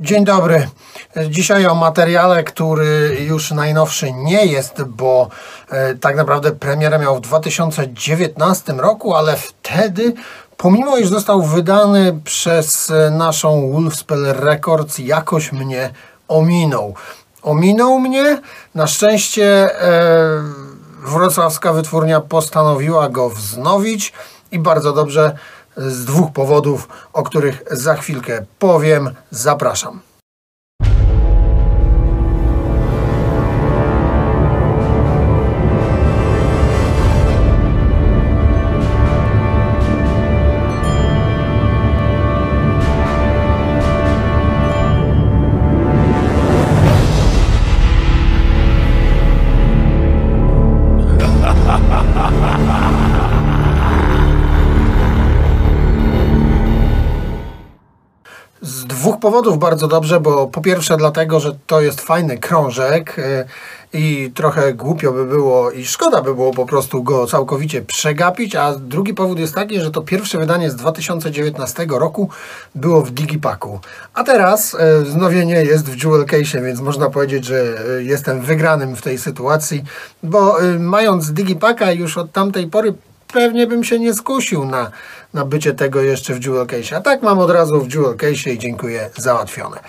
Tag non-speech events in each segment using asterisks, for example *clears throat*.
Dzień dobry. Dzisiaj o materiale, który już najnowszy nie jest, bo e, tak naprawdę premierę miał w 2019 roku, ale wtedy, pomimo iż został wydany przez e, naszą Wolfspell Records, jakoś mnie ominął. Ominął mnie. Na szczęście e, wrocławska wytwórnia postanowiła go wznowić i bardzo dobrze z dwóch powodów, o których za chwilkę powiem. Zapraszam. Dwóch powodów bardzo dobrze, bo po pierwsze dlatego, że to jest fajny krążek y, i trochę głupio by było i szkoda by było po prostu go całkowicie przegapić, a drugi powód jest taki, że to pierwsze wydanie z 2019 roku było w Digipaku. A teraz y, wznowienie jest w Jewel Case, więc można powiedzieć, że y, jestem wygranym w tej sytuacji, bo mając Digipaka już od tamtej pory pewnie bym się nie skusił na, na bycie tego jeszcze w Jewel Case. A tak mam od razu w Jewel Case i dziękuję, załatwione.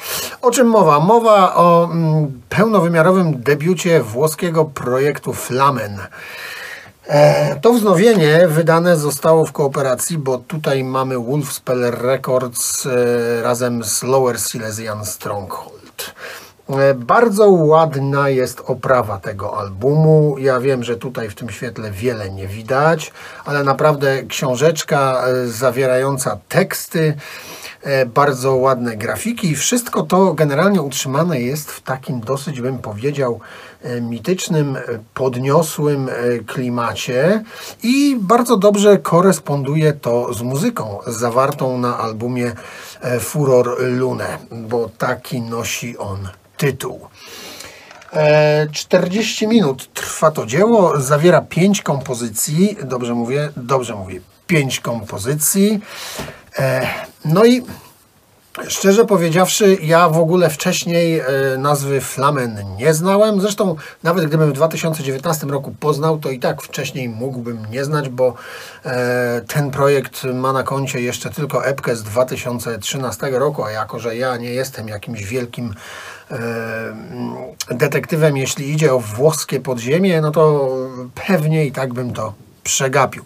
O czym mowa? Mowa o mm, pełnowymiarowym debiucie włoskiego projektu Flamen. E, To wznowienie wydane zostało w kooperacji, bo tutaj mamy Wolfspell Records e, razem z Lower Silesian Stronghold. E, Bardzo ładna jest oprawa tego albumu. Ja wiem, że tutaj w tym świetle wiele nie widać, ale naprawdę książeczka e, zawierająca teksty, e, bardzo ładne grafiki. Wszystko to generalnie utrzymane jest w takim dosyć, bym powiedział, mitycznym, podniosłym klimacie i bardzo dobrze koresponduje to z muzyką zawartą na albumie Furor Lune, bo taki nosi on tytuł. E, 40 minut trwa to dzieło, zawiera 5 kompozycji, dobrze mówię, dobrze mówię, 5 kompozycji. E, No i Szczerze powiedziawszy, ja w ogóle wcześniej e, nazwy Flamen nie znałem. Zresztą nawet gdybym w 2019 roku poznał, to i tak wcześniej mógłbym nie znać, bo e, ten projekt ma na koncie jeszcze tylko epkę z 2013 roku, a jako, że ja nie jestem jakimś wielkim e, detektywem, jeśli idzie o włoskie podziemie, no to pewnie i tak bym to przegapił.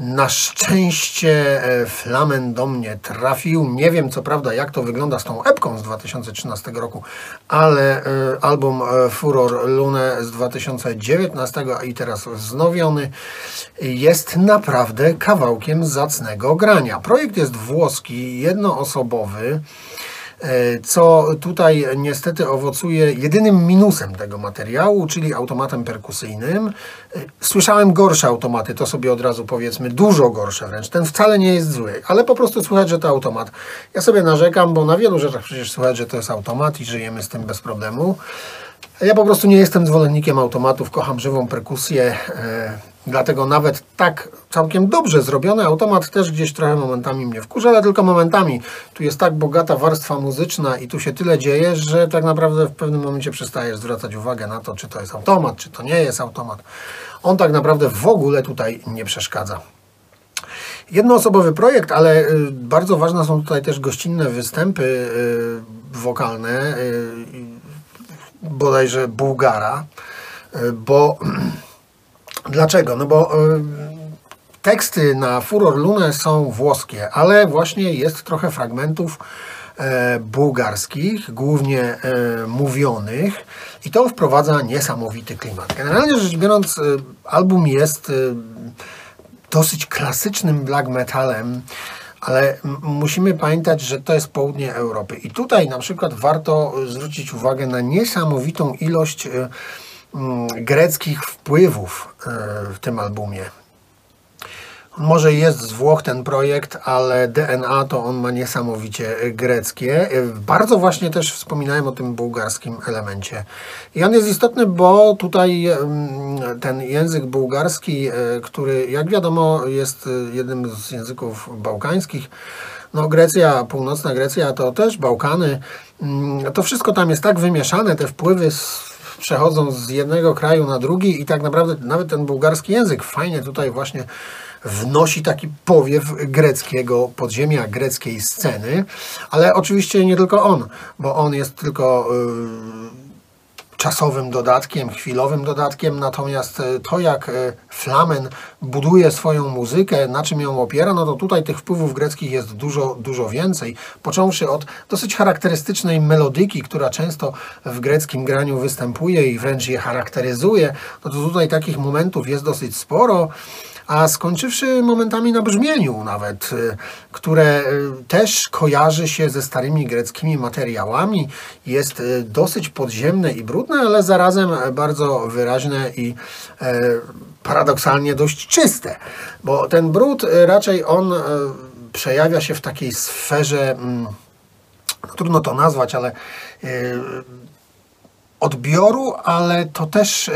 Na szczęście e, Flamen do mnie trafił. Nie wiem co prawda jak to wygląda z tą epką z 2013 roku, ale e, album e, Furor Lune z 2019 i teraz wznowiony jest naprawdę kawałkiem zacnego grania. Projekt jest włoski, jednoosobowy. E, co tutaj niestety owocuje jedynym minusem tego materiału, czyli automatem perkusyjnym. E, Słyszałem gorsze automaty, to sobie od razu powiedzmy, dużo gorsze wręcz. Ten wcale nie jest zły, ale po prostu słychać, że to automat. Ja sobie narzekam, bo na wielu rzeczach przecież słychać, że to jest automat i żyjemy z tym bez problemu. Ja po prostu nie jestem zwolennikiem automatów, kocham żywą perkusję, e, dlatego nawet tak całkiem dobrze zrobiony automat też gdzieś trochę momentami mnie wkurza, ale tylko momentami. Tu jest tak bogata warstwa muzyczna i tu się tyle dzieje, że tak naprawdę w pewnym momencie przestajesz zwracać uwagę na to, czy to jest automat, czy to nie jest automat. On tak naprawdę w ogóle tutaj nie przeszkadza. Jednoosobowy projekt, ale y, bardzo ważne są tutaj też gościnne występy y, wokalne, y, bodajże Bułgara, bo *clears throat* dlaczego? No bo y, teksty na Furor Lune są włoskie, ale właśnie jest trochę fragmentów e, bułgarskich, głównie e, mówionych i to wprowadza niesamowity klimat. Generalnie rzecz biorąc, album jest dosyć klasycznym black metalem, ale musimy pamiętać, że to jest południe Europy. I tutaj na przykład warto zwrócić uwagę na niesamowitą ilość greckich wpływów y, w tym albumie. Może jest z Włoch ten projekt, ale DNA to on ma niesamowicie greckie. Y, Bardzo właśnie też wspominałem o tym bułgarskim elemencie. I on jest istotny, bo tutaj mm, ten język bułgarski, który jak wiadomo jest jednym z języków bałkańskich, No Grecja, północna Grecja to też Bałkany. Mm, To wszystko tam jest tak wymieszane, te wpływy s- przechodzą z jednego kraju na drugi i tak naprawdę nawet ten bułgarski język fajnie tutaj właśnie wnosi taki powiew greckiego podziemia, greckiej sceny, ale oczywiście nie tylko on, bo on jest tylko y, czasowym dodatkiem, chwilowym dodatkiem, natomiast e, to jak e, Flamen buduje swoją muzykę, na czym ją opiera, no to tutaj tych wpływów greckich jest dużo, dużo więcej, począwszy od dosyć charakterystycznej melodyki, która często w greckim graniu występuje i wręcz je charakteryzuje, no to tutaj takich momentów jest dosyć sporo, a skończywszy momentami na brzmieniu nawet, y, które y, też kojarzy się ze starymi greckimi materiałami, jest y, dosyć podziemne i brudne, ale zarazem bardzo wyraźne i e, paradoksalnie dość czyste, bo ten brud raczej on przejawia się w takiej sferze, mm, trudno to nazwać, ale odbioru, ale to też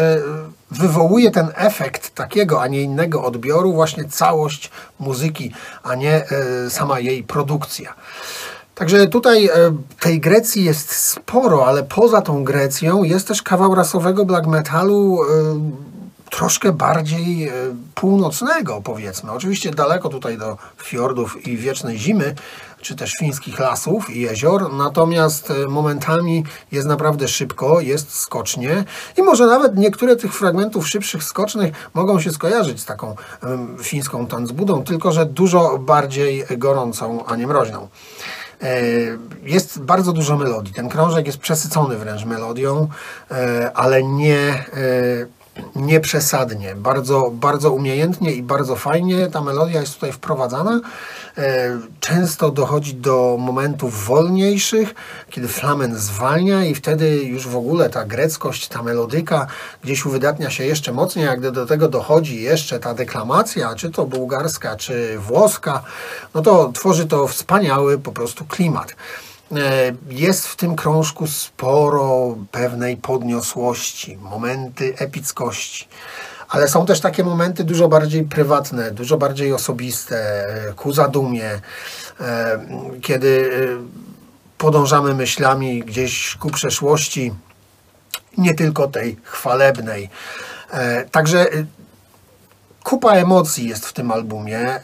wywołuje ten efekt takiego, a nie innego odbioru, właśnie całość muzyki, a nie e, sama jej produkcja. Także tutaj e, tej Grecji jest sporo, ale poza tą Grecją jest też kawał rasowego black metalu e, troszkę bardziej północnego, powiedzmy. Oczywiście daleko tutaj do fiordów i wiecznej zimy, czy też fińskich lasów i jezior, natomiast e, momentami jest naprawdę szybko, jest skocznie i może nawet niektóre tych fragmentów szybszych, skocznych mogą się skojarzyć z taką fińską tanzbudą, tylko że dużo bardziej gorącą, a nie mroźną. E, Jest bardzo dużo melodii. Ten krążek jest przesycony wręcz melodią, e, ale nie, e, nie przesadnie. Bardzo, bardzo umiejętnie i bardzo fajnie ta melodia jest tutaj wprowadzana. E, Często dochodzi do momentów wolniejszych, kiedy flamen zwalnia i wtedy już w ogóle ta greckość, ta melodyka gdzieś uwydatnia się jeszcze mocniej, a gdy do tego dochodzi jeszcze ta deklamacja, czy to bułgarska, czy włoska, no to tworzy to wspaniały po prostu klimat. E, Jest w tym krążku sporo pewnej podniosłości, momenty epickości. Ale są też takie momenty dużo bardziej prywatne, dużo bardziej osobiste, e, ku zadumie, e, kiedy podążamy myślami gdzieś ku przeszłości, nie tylko tej chwalebnej. Także Kupa emocji jest w tym albumie.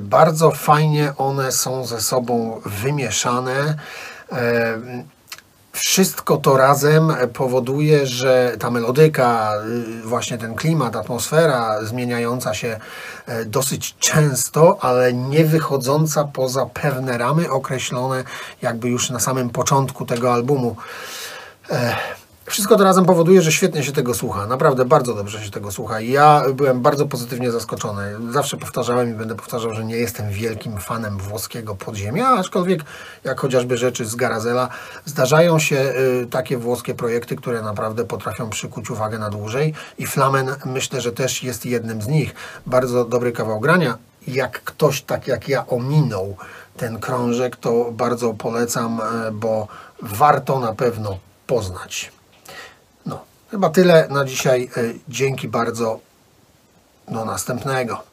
Bardzo fajnie one są ze sobą wymieszane. E, Wszystko to razem powoduje, że ta melodyka, y, właśnie ten klimat, atmosfera zmieniająca się e, dosyć często, ale nie wychodząca poza pewne ramy określone jakby już na samym początku tego albumu. Wszystko to razem powoduje, że świetnie się tego słucha. Naprawdę bardzo dobrze się tego słucha. Ja byłem bardzo pozytywnie zaskoczony. Zawsze powtarzałem i będę powtarzał, że nie jestem wielkim fanem włoskiego podziemia, aczkolwiek jak chociażby rzeczy z Garazela, zdarzają się y, takie włoskie projekty, które naprawdę potrafią przykuć uwagę na dłużej i Flamen myślę, że też jest jednym z nich. Bardzo dobry kawał grania. Jak ktoś tak jak ja ominął ten krążek, to bardzo polecam, e, bo warto na pewno poznać. Chyba tyle na dzisiaj. E, Dzięki bardzo. Do następnego.